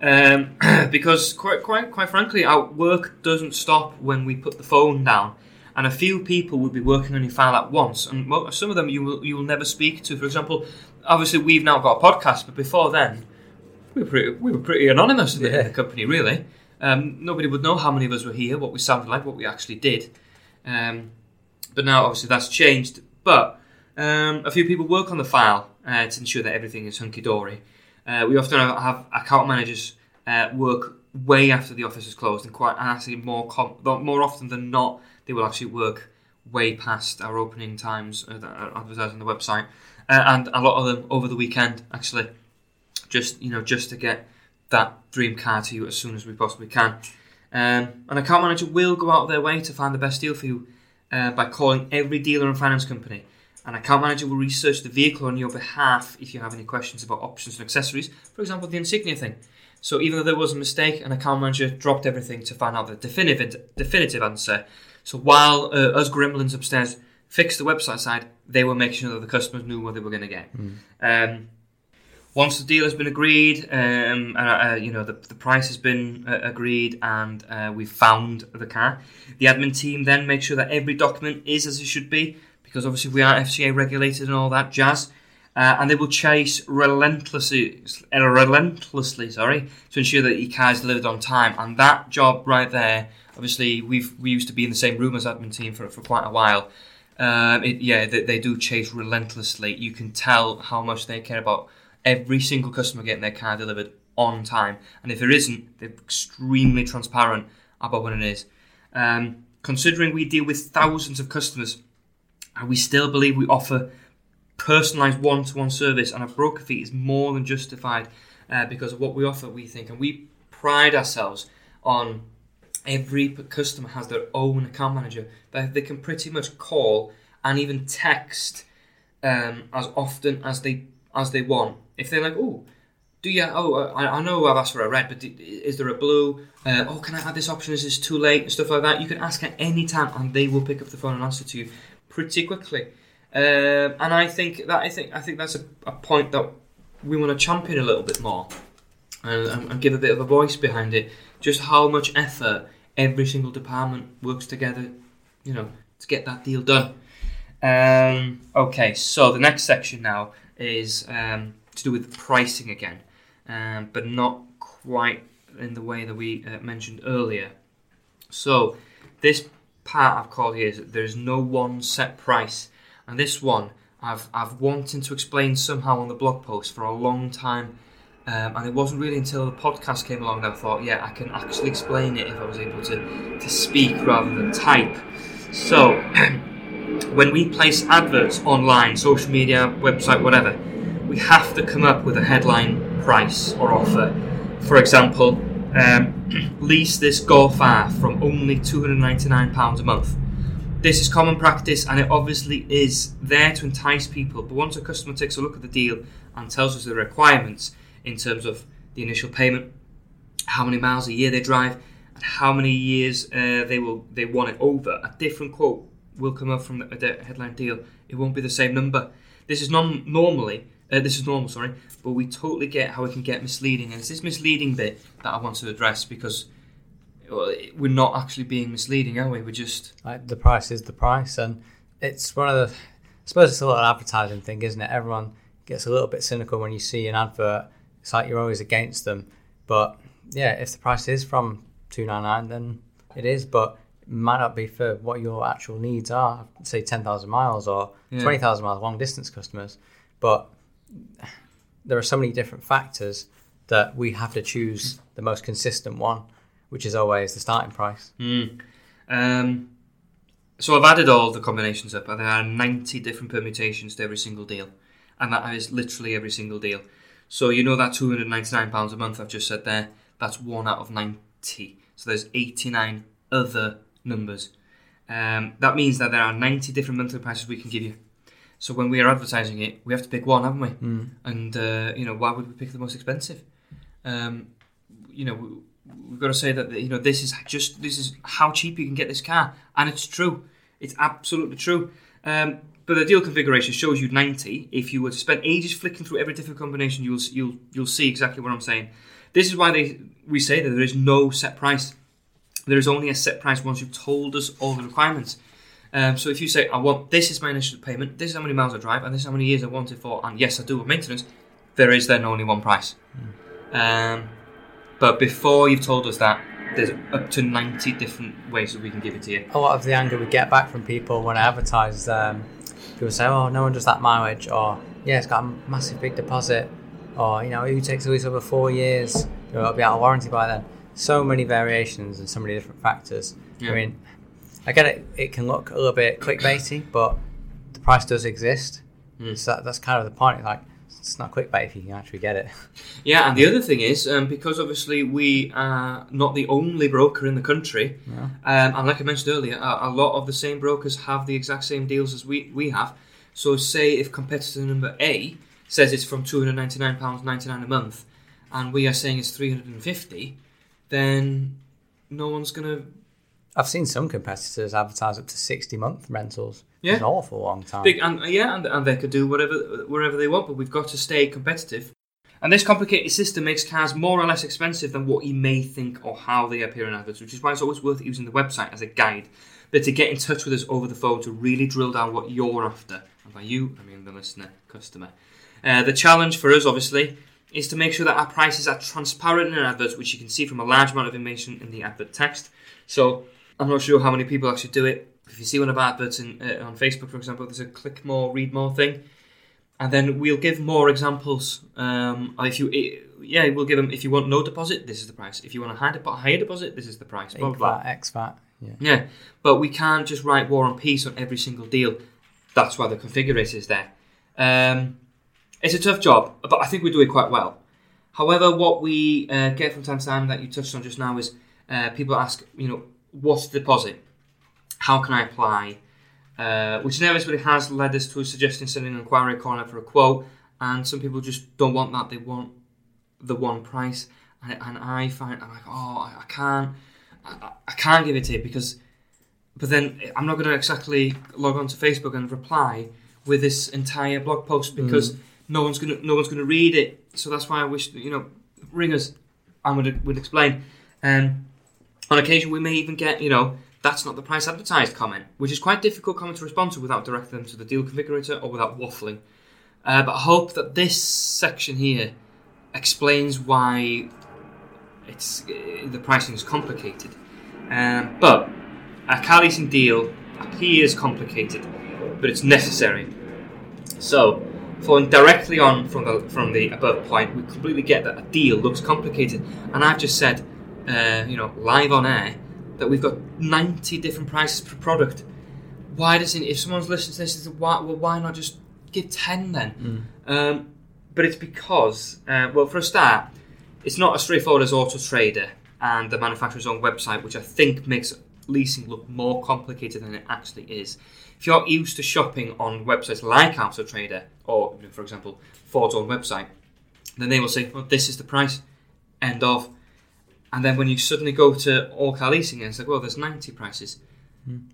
Speaker 1: Um, because quite, quite, quite frankly, our work doesn't stop when we put the phone down, and a few people will be working on your file at once, and some of them you will you will never speak to. For example, obviously we've now got a podcast, but before then, we were pretty, we were pretty anonymous in the,
Speaker 2: Yeah.
Speaker 1: the company, really. Um, nobody would know how many of us were here, what we sounded like, what we actually did. Um, but now, obviously, that's changed. But um, a few people work on the file uh, to ensure that everything is hunky dory. Uh, we often have account managers uh, work way after the office is closed, and quite actually more com- more often than not, they will actually work way past our opening times uh, that are advertised on the website, uh, and a lot of them over the weekend actually, just you know just to get that dream car to you as soon as we possibly can. Um, an account manager will go out of their way to find the best deal for you uh, by calling every dealer and finance company. An account manager will research the vehicle on your behalf if you have any questions about options and accessories, for example, the insignia thing. So even though there was a mistake, an account manager dropped everything to find out the definitive definitive answer. So while uh, us gremlins upstairs fixed the website side, they were making sure that the customers knew what they were going to get. Um, once the deal has been agreed, um, and uh, you know the, the price has been uh, agreed, and uh, we've found the car, the admin team then make sure that every document is as it should be, because obviously we are FCA regulated and all that jazz. Uh, and they will chase relentlessly, uh, relentlessly, sorry, to ensure that your car is delivered on time. And that job right there, obviously, we've we used to be in the same room as admin team for for quite a while. Um, it, yeah, they, they do chase relentlessly. You can tell how much they care about every single customer getting their car delivered on time. And if there isn't, they're extremely transparent about when it is. Um, considering we deal with thousands of customers, and we still believe we offer personalised one-to-one service, and a broker fee is more than justified uh, because of what we offer. We think, and we pride ourselves on every customer has their own account manager that they can pretty much call and even text um, as often as they as they want. If they're like, oh, do you? Oh, I, I know I've asked for a red, but is there a blue? Uh, oh, can I add this option? Is this too late? And stuff like that. You can ask at any time, and they will pick up the phone and answer to you pretty quickly. Um, and I think that I think I think that's a, a point that we want to champion a little bit more, and, and, give a bit of a voice behind it. Just how much effort every single department works together, you know, to get that deal done. Um, okay, so the next section now is um, to do with pricing again, um, but not quite in the way that we uh, mentioned earlier. So this part I've called here is that there is no one set price, and this one I've I've wanted to explain somehow on the blog post for a long time. Um, and it wasn't really until the podcast came along that I thought, yeah, I can actually explain it if I was able to, to speak rather than type. So, when we place adverts online, social media, website, whatever, we have to come up with a headline price or offer. For example, um, lease this Golf from only £299 a month. This is common practice, and it obviously is there to entice people. But once a customer takes a look at the deal and tells us the requirements in terms of the initial payment, how many miles a year they drive, and how many years uh, they will they want it over, a different quote will come up from the, the headline deal. It won't be the same number. This is non normally. Uh, this is normal, sorry, but we totally get how it can get misleading, and it's this misleading bit that I want to address because well, we're not actually being misleading, are we? We're just
Speaker 2: Like the price is the price, and it's one of the. I suppose it's a little advertising thing, isn't it? Everyone gets a little bit cynical when you see an advert. It's like you're always against them, but yeah, if the price is from two nine nine, then it is. But it might not be for what your actual needs are. Say ten thousand miles or
Speaker 1: Yeah.
Speaker 2: twenty thousand miles, long distance customers. But there are so many different factors that we have to choose the most consistent one, which is always the starting price.
Speaker 1: Mm. Um, so I've added all the combinations up, and there are 90 different permutations to every single deal, and that is literally every single deal. So you know that 299 pounds a month I've just said there. That's one out of 90. So there's 89 other numbers. Um, that means that there are 90 different monthly prices we can give you. So when we are advertising it, we have to pick one, haven't we?
Speaker 2: Mm.
Speaker 1: And uh, you know, why would we pick the most expensive? Um, you know, we, we've got to say that you know this is just this is how cheap you can get this car, and it's true. It's absolutely true. Um, but the deal configuration shows you 90. If you were to spend ages flicking through every different combination, you'll you'll you'll see exactly what I'm saying. This is why they we say that there is no set price. There is only a set price once you've told us all the requirements. Um, so if you say, I want this is my initial payment, this is how many miles I drive, and this is how many years I want it for, and yes, I do with maintenance, there is then only one price. Um, but before you've told us that, there's up to 90 different ways that we can give it to you.
Speaker 2: a lot of the anger we get back from people when I advertise, um, people say, "Oh, no one does that mileage," or "Yeah, it's got a massive big deposit," or you know, "Who takes a lease over four years? It'll be out of warranty by then." So many variations and so many different factors.
Speaker 1: Yeah.
Speaker 2: I mean, I get it. It can look a little bit clickbaity, but the price does exist.
Speaker 1: Mm.
Speaker 2: So that, that's kind of the point. Like, it's not clickbait if you can actually get it.
Speaker 1: Yeah, and the other thing is, um, because obviously we are not the only broker in the country,
Speaker 2: Yeah.
Speaker 1: um, and like I mentioned earlier, a, a lot of the same brokers have the exact same deals as we, we have. So, say if competitor number A says it's from £299.99 a month, and we are saying it's 350 then no one's going to
Speaker 2: I've seen some competitors advertise up to sixty month rentals.
Speaker 1: Yeah.
Speaker 2: It's an awful long time.
Speaker 1: Big and yeah, and, and they could do whatever wherever they want, but we've got to stay competitive. And this complicated system makes cars more or less expensive than what you may think or how they appear in adverts, which is why it's always worth using the website as a guide. But to get in touch with us over the phone to really drill down what you're after, and by you, I mean the listener, customer. Uh, the challenge for us, obviously, is to make sure that our prices are transparent in adverts, which you can see from a large amount of information in the advert text. So I'm not sure how many people actually do it. If you see one of our adverts in, uh, on Facebook, for example, there's a click more, read more thing, and then we'll give more examples. Um, if you, eh, yeah, we'll give them. If you want no deposit, this is the price. If you want a high, depo- higher deposit, this is the price. Blah, blah, blah.
Speaker 2: X VAT. Yeah.
Speaker 1: Yeah, but we can't just write War and Peace on every single deal. That's why the configurator is there. Um, it's a tough job, but I think we do it quite well. However, what we uh, get from time to time that you touched on just now is uh, people ask, you know, what's the deposit? How can I apply? Uh, which inevitably has led us to suggesting sending an inquiry corner for a quote, and some people just don't want that. They want the one price, and, and I find I'm like, oh, I, can't, I, I can't give it to you because, but then I'm not going to exactly log on to Facebook and reply with this entire blog post because no one's going to no one's going to read it. So that's why I wish you know, ring us, and would would explain. Um, on occasion, we may even get you know. That's not the price advertised comment, which is quite difficult comment to respond to without directing them to the deal configurator or without waffling. Uh, but I hope that this section here explains why it's uh, the pricing is complicated. Um, but a car leasing deal appears complicated, but it's necessary. So, following directly on from the from the above point, we completely get that a deal looks complicated, and I've just said, uh, you know, live on air, that we've got ninety different prices per product. Why doesn't if someone's listening to this, is why well why not just give ten then? Um, but it's because, uh, well, for a start, it's not as straightforward as Auto Trader and the manufacturer's own website, which I think makes leasing look more complicated than it actually is. If you're used to shopping on websites like Auto Trader or, for example, Ford's own website, then they will say, "Well, this is the price." End of. And then when you suddenly go to All Car Leasing, and it's like, "Well, there's 90 prices."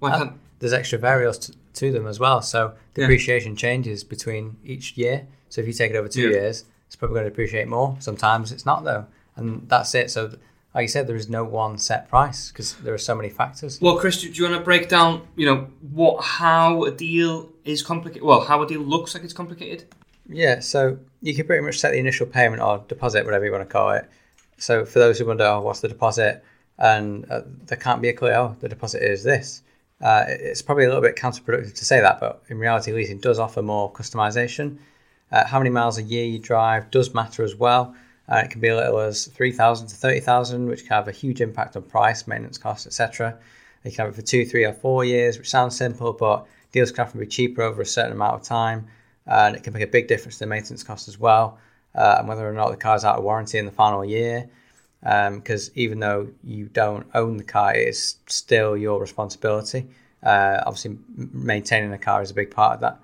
Speaker 1: Why
Speaker 2: Uh,
Speaker 1: can't?
Speaker 2: There's extra variables to, to them as well. So
Speaker 1: Yeah.
Speaker 2: depreciation changes between each year. So if you take it over two
Speaker 1: Yeah.
Speaker 2: years, it's probably going to depreciate more. Sometimes it's not though, and that's it. So like you said, there is no one set price because there are so many factors.
Speaker 1: Well, Chris, do you want to break down, you know, what how a deal is complicated? Well, how a deal looks like it's complicated.
Speaker 2: Yeah, so you can pretty much set the initial payment or deposit, whatever you want to call it. So for those who wonder, oh, what's the deposit? And uh, there can't be a clear, oh, the deposit is this. Uh, it's probably a little bit counterproductive to say that, but in reality, leasing does offer more customization. Uh, how many miles a year you drive does matter as well. Uh, it can be as little as 3,000 to 30,000, which can have a huge impact on price, maintenance costs, etc. You can have it for two, three, or four years, which sounds simple, but deals can often be cheaper over a certain amount of time, and it can make a big difference to the maintenance cost as well, uh, and whether or not the car's out of warranty in the final year. Because even though you don't own the car, it is still your responsibility. Uh, obviously, maintaining a car is a big part of that.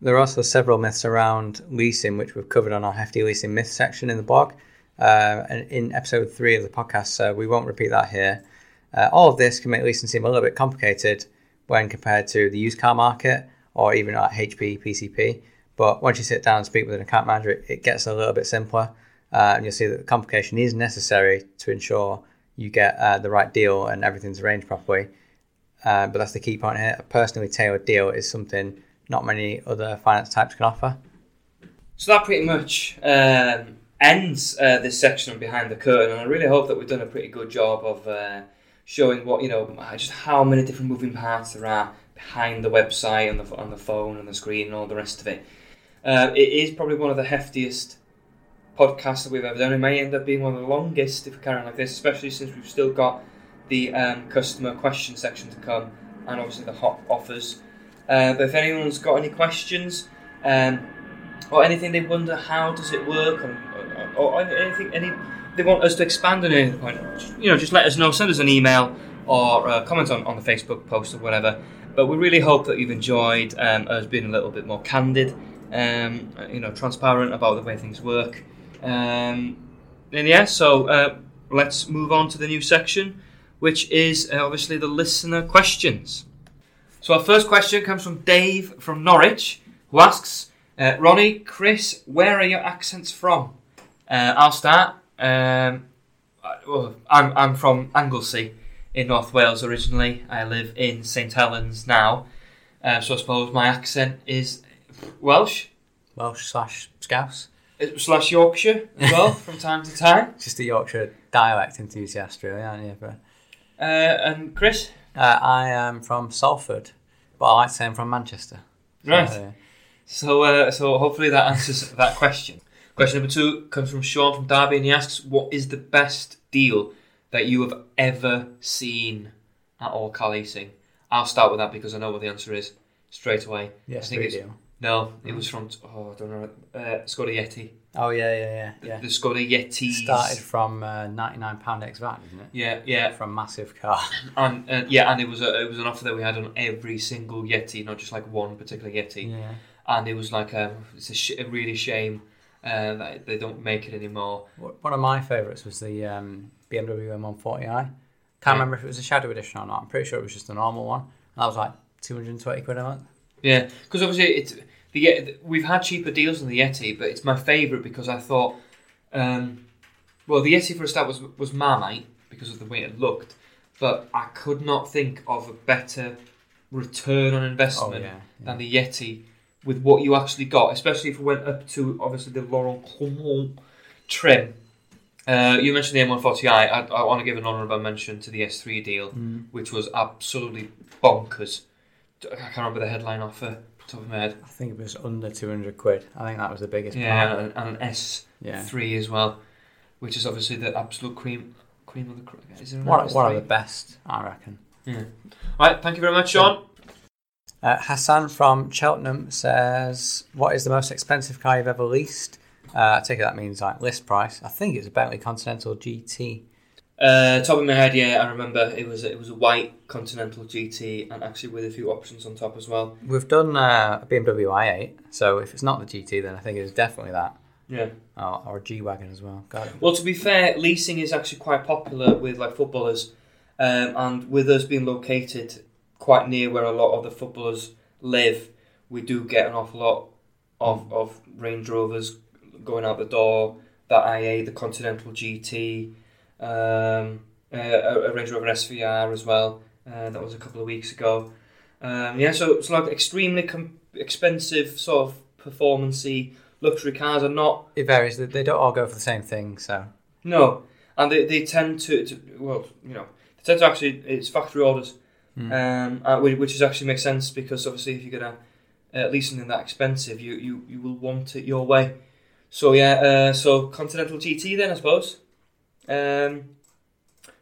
Speaker 2: There are also several myths around leasing, which we've covered on our hefty leasing myth section in the blog, uh, and in episode three of the podcast. So we won't repeat that here. Uh, all of this can make leasing seem a little bit complicated when compared to the used car market or even like HP, PCP. But once you sit down and speak with an account manager, it, it gets a little bit simpler, uh, and you'll see that the complication is necessary to ensure you get uh, the right deal and everything's arranged properly. Uh, but that's the key point here. A personally tailored deal is something not many other finance types can offer.
Speaker 1: So that pretty much um, ends uh, this section on behind the curtain, and I really hope that we've done a pretty good job of uh, showing what you know, just how many different moving parts there are behind the website and the on the phone and the screen and all the rest of it. Uh, it is probably one of the heftiest podcasts that we've ever done. It may end up being one of the longest if we carry on like this, especially since we've still got the um, customer question section to come and obviously the hot offers. Uh, but if anyone's got any questions um, or anything they wonder how does it work or, or, or anything any they want us to expand on any point, you know, just let us know. Send us an email or uh, comment on, on the Facebook post or whatever. But we really hope that you've enjoyed um, us being a little bit more candid, um, you know, transparent about the way things work. Um, and yeah, so uh, let's move on to the new section, which is uh, obviously the listener questions. So our first question comes from Dave from Norwich, who asks, uh, Ronnie, Chris, where are your accents from? Uh, I'll start. Um, well, I'm, I'm from Anglesey in North Wales originally. I live in St Helens now. Uh, so I suppose my accent is Welsh
Speaker 2: Welsh slash Scouse.
Speaker 1: slash Yorkshire as well from time to time.
Speaker 2: Just a Yorkshire dialect enthusiast, really, aren't you? But,
Speaker 1: Uh, and Chris?
Speaker 2: uh, I am from Salford, but I like to say I'm from Manchester. So,
Speaker 1: Right.
Speaker 2: uh,
Speaker 1: So, uh, so hopefully that answers that question. Question number two comes from Sean from Derby, and he asks, "What is the best deal that you have ever seen at all car leasing?" I'll start with that because I know what the answer is straight away.
Speaker 2: yes,
Speaker 1: I think it's-
Speaker 2: do.
Speaker 1: No, it was from oh I don't know uh, Skoda Yeti.
Speaker 2: Oh yeah, yeah, yeah,
Speaker 1: The,
Speaker 2: yeah.
Speaker 1: the Skoda Yeti
Speaker 2: Started from uh, ninety nine pound ex VAT, didn't it?
Speaker 1: Yeah, yeah,
Speaker 2: From massive car.
Speaker 1: and uh, yeah, and it was a, it was an offer that we had on every single Yeti, not just like one particular Yeti.
Speaker 2: yeah.
Speaker 1: And it was like um, it's a, sh- a really shame uh, that they don't make it anymore.
Speaker 2: One of my favourites was the um, BMW M140i. Can't
Speaker 1: Yeah.
Speaker 2: remember if it was a shadow edition or not. I'm pretty sure it was just a normal one. And that was like 220 quid a month.
Speaker 1: Yeah, because obviously it's the we've had cheaper deals on the Yeti, but it's my favourite because I thought, um, well, the Yeti for a start was was Marmite because of the way it looked, but I could not think of a better return on
Speaker 2: Oh
Speaker 1: investment
Speaker 2: yeah. yeah.
Speaker 1: than the Yeti with what you actually got, especially if we went up to obviously the Laurin Klement trim. Uh, you mentioned the M140i. I, I want to give an honourable mention to the S3 deal,
Speaker 2: Mm.
Speaker 1: which was absolutely bonkers. I can't remember the headline off the top of my head.
Speaker 2: I think it was under 200 quid. I think that was the biggest
Speaker 1: Yeah,
Speaker 2: part.
Speaker 1: and, and an S3
Speaker 2: Yeah.
Speaker 1: as well, which is obviously the absolute cream cream of the crop. Is there
Speaker 2: one of the best, I reckon.
Speaker 1: Yeah. Right, thank you very much, Sean.
Speaker 2: Uh, Hassan from Cheltenham says, "What is the most expensive car you've ever leased?" Uh, I take it that means like list price. I think it's a Bentley Continental GT.
Speaker 1: Uh, top of my head, yeah, I remember it was it was a white Continental GT and actually with a few options on top as well.
Speaker 2: We've done uh, a BMW i8, so if it's not the GT, then I think it's definitely that.
Speaker 1: Yeah.
Speaker 2: Or, or a G Wagon as well. Got it.
Speaker 1: Well, to be fair, leasing is actually quite popular with like footballers, um, and with us being located quite near where a lot of the footballers live, we do get an awful lot of, of Range Rovers going out the door. That i8, the Continental GT, um, a, a Range Rover SVR as well. Uh, that was a couple of weeks ago. Um, yeah, so it's like extremely com- expensive sort of performancey luxury cars are not
Speaker 2: It varies. They- They don't all go for the same thing, so.
Speaker 1: no, and they, they tend to, to well, you know, they tend to actually it's factory orders,
Speaker 2: Hmm.
Speaker 1: um, uh, which, which is actually makes sense because obviously if you're gonna uh, lease something that expensive, you, you you will want it your way. So yeah, uh, so Continental GT then I suppose. Um,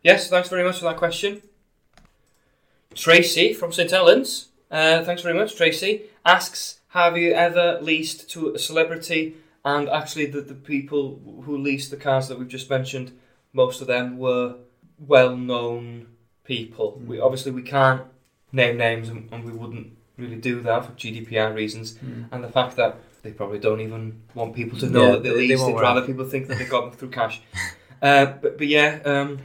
Speaker 1: yes, thanks very much for that question. Tracy from St Helens, uh, thanks very much. Tracy asks, have you ever leased to a celebrity? And actually, the, the people who leased the cars that we've just mentioned, most of them were well-known people. We obviously we can't name names, and, and we wouldn't really do that for GDPR reasons. And the fact that they probably don't even want people to know
Speaker 2: Yeah,
Speaker 1: that they,
Speaker 2: they- they
Speaker 1: leased.
Speaker 2: won't
Speaker 1: They'd rather people think that they got them through cash. Uh, but but yeah, um,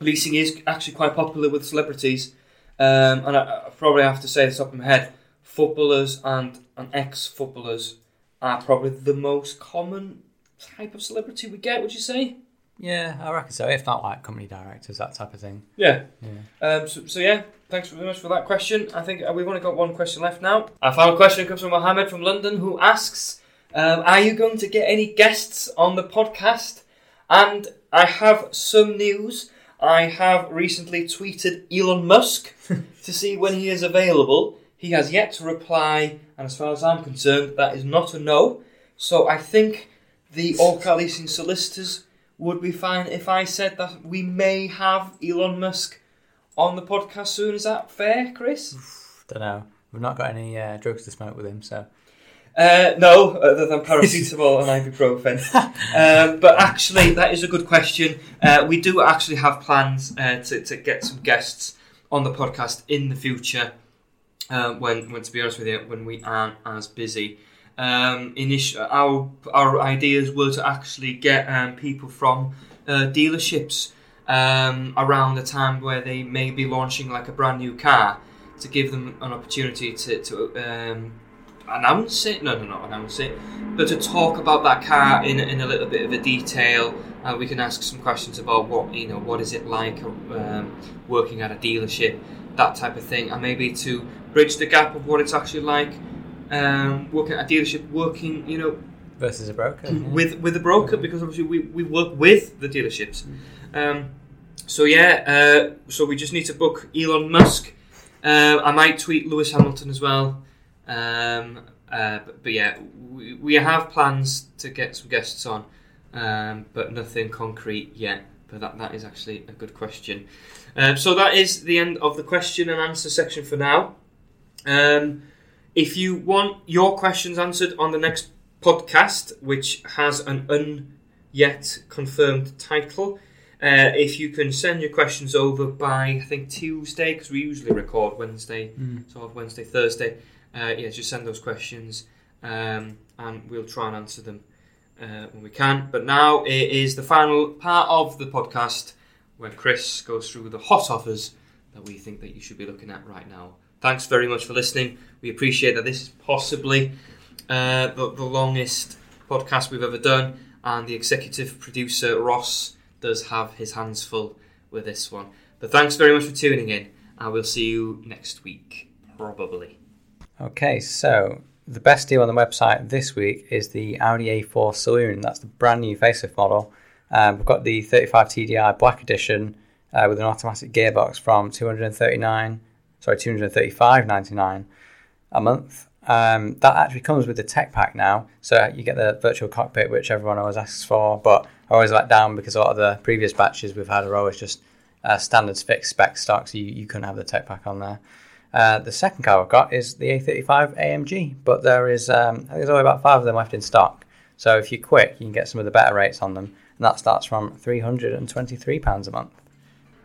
Speaker 1: leasing is actually quite popular with celebrities. Um, and I, I probably have to say this top of my head, footballers and, and ex-footballers are probably the most common type of celebrity we get. Would you say?
Speaker 2: Yeah, I reckon so. If not like company directors, that type of thing.
Speaker 1: Yeah.
Speaker 2: Yeah.
Speaker 1: Um, so, so yeah, thanks very much for that question. I think uh, we've only got one question left now. Our final question comes from Mohammed from London, who asks, um, "Are you going to get any guests on the podcast?" And I have some news. I have recently tweeted Elon Musk to see when he is available. He has yet to reply, and as far as I'm concerned, that is not a no. So I think the All Car Leasing solicitors would be fine if I said that we may have Elon Musk on the podcast soon. Is that fair, Chris?
Speaker 2: Don't know. We've not got any uh, drugs to smoke with him, so.
Speaker 1: Uh, no, other than paracetamol and ibuprofen. um, but actually, that is a good question. Uh, we do actually have plans uh, to, to get some guests on the podcast in the future. Uh, when, when to be honest with you, when we aren't as busy. Um, initial, our our ideas were to actually get um, people from uh, dealerships um, around the time where they may be launching like a brand new car to give them an opportunity to, to um, announce it. No, no, not announce it, but to talk about that car in, in a little bit of a detail. Uh, we can ask some questions about what you know, what is it like um, working at a dealership, that type of thing, and maybe to bridge the gap of what it's actually like um, working at a dealership, working you know
Speaker 2: Versus a broker. yeah.
Speaker 1: with with a broker because obviously we, we work with the dealerships. Um, so yeah, uh, so we just need to book Elon Musk. Uh, I might tweet Lewis Hamilton as well. Um, uh, but, but yeah, we, we have plans to get some guests on, um, but nothing concrete yet. But that, that is actually a good question. Um, so that is the end of the question and answer section for now. Um, if you want your questions answered on the next podcast, which has an un yet confirmed title, uh, if you can send your questions over by I think Tuesday, because we usually record Wednesday,
Speaker 2: Mm.
Speaker 1: sort of Wednesday, Thursday. Uh, yeah, just send those questions, um, and we'll try and answer them uh, when we can. But now it is the final part of the podcast when Chris goes through the hot offers that we think that you should be looking at right now. Thanks very much for listening. We appreciate that this is possibly uh, the, the longest podcast we've ever done, and the executive producer Ross does have his hands full with this one. But thanks very much for tuning in, and we'll see you next week, probably.
Speaker 2: Okay, so the best deal on the website this week is the Audi A4 Saloon. That's the brand new facelift model. Um, we've got the 35 TDI Black Edition uh, with an automatic gearbox from 239, sorry, 235.99 a month. Um, that actually comes with the tech pack now, so you get the virtual cockpit, which everyone always asks for. But I always let down because a lot of the previous batches we've had are always just uh, standards fixed spec stock, so you, you couldn't have the tech pack on there. Uh, the second car I've got is the A35 AMG, but there is um, there's only about five of them left in stock. So if you're quick, you can get some of the better rates on them, and that starts from £323 a month.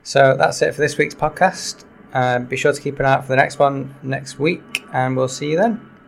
Speaker 2: So that's it for this week's podcast. Um, be sure to keep an eye out for the next one next week, and we'll see you then.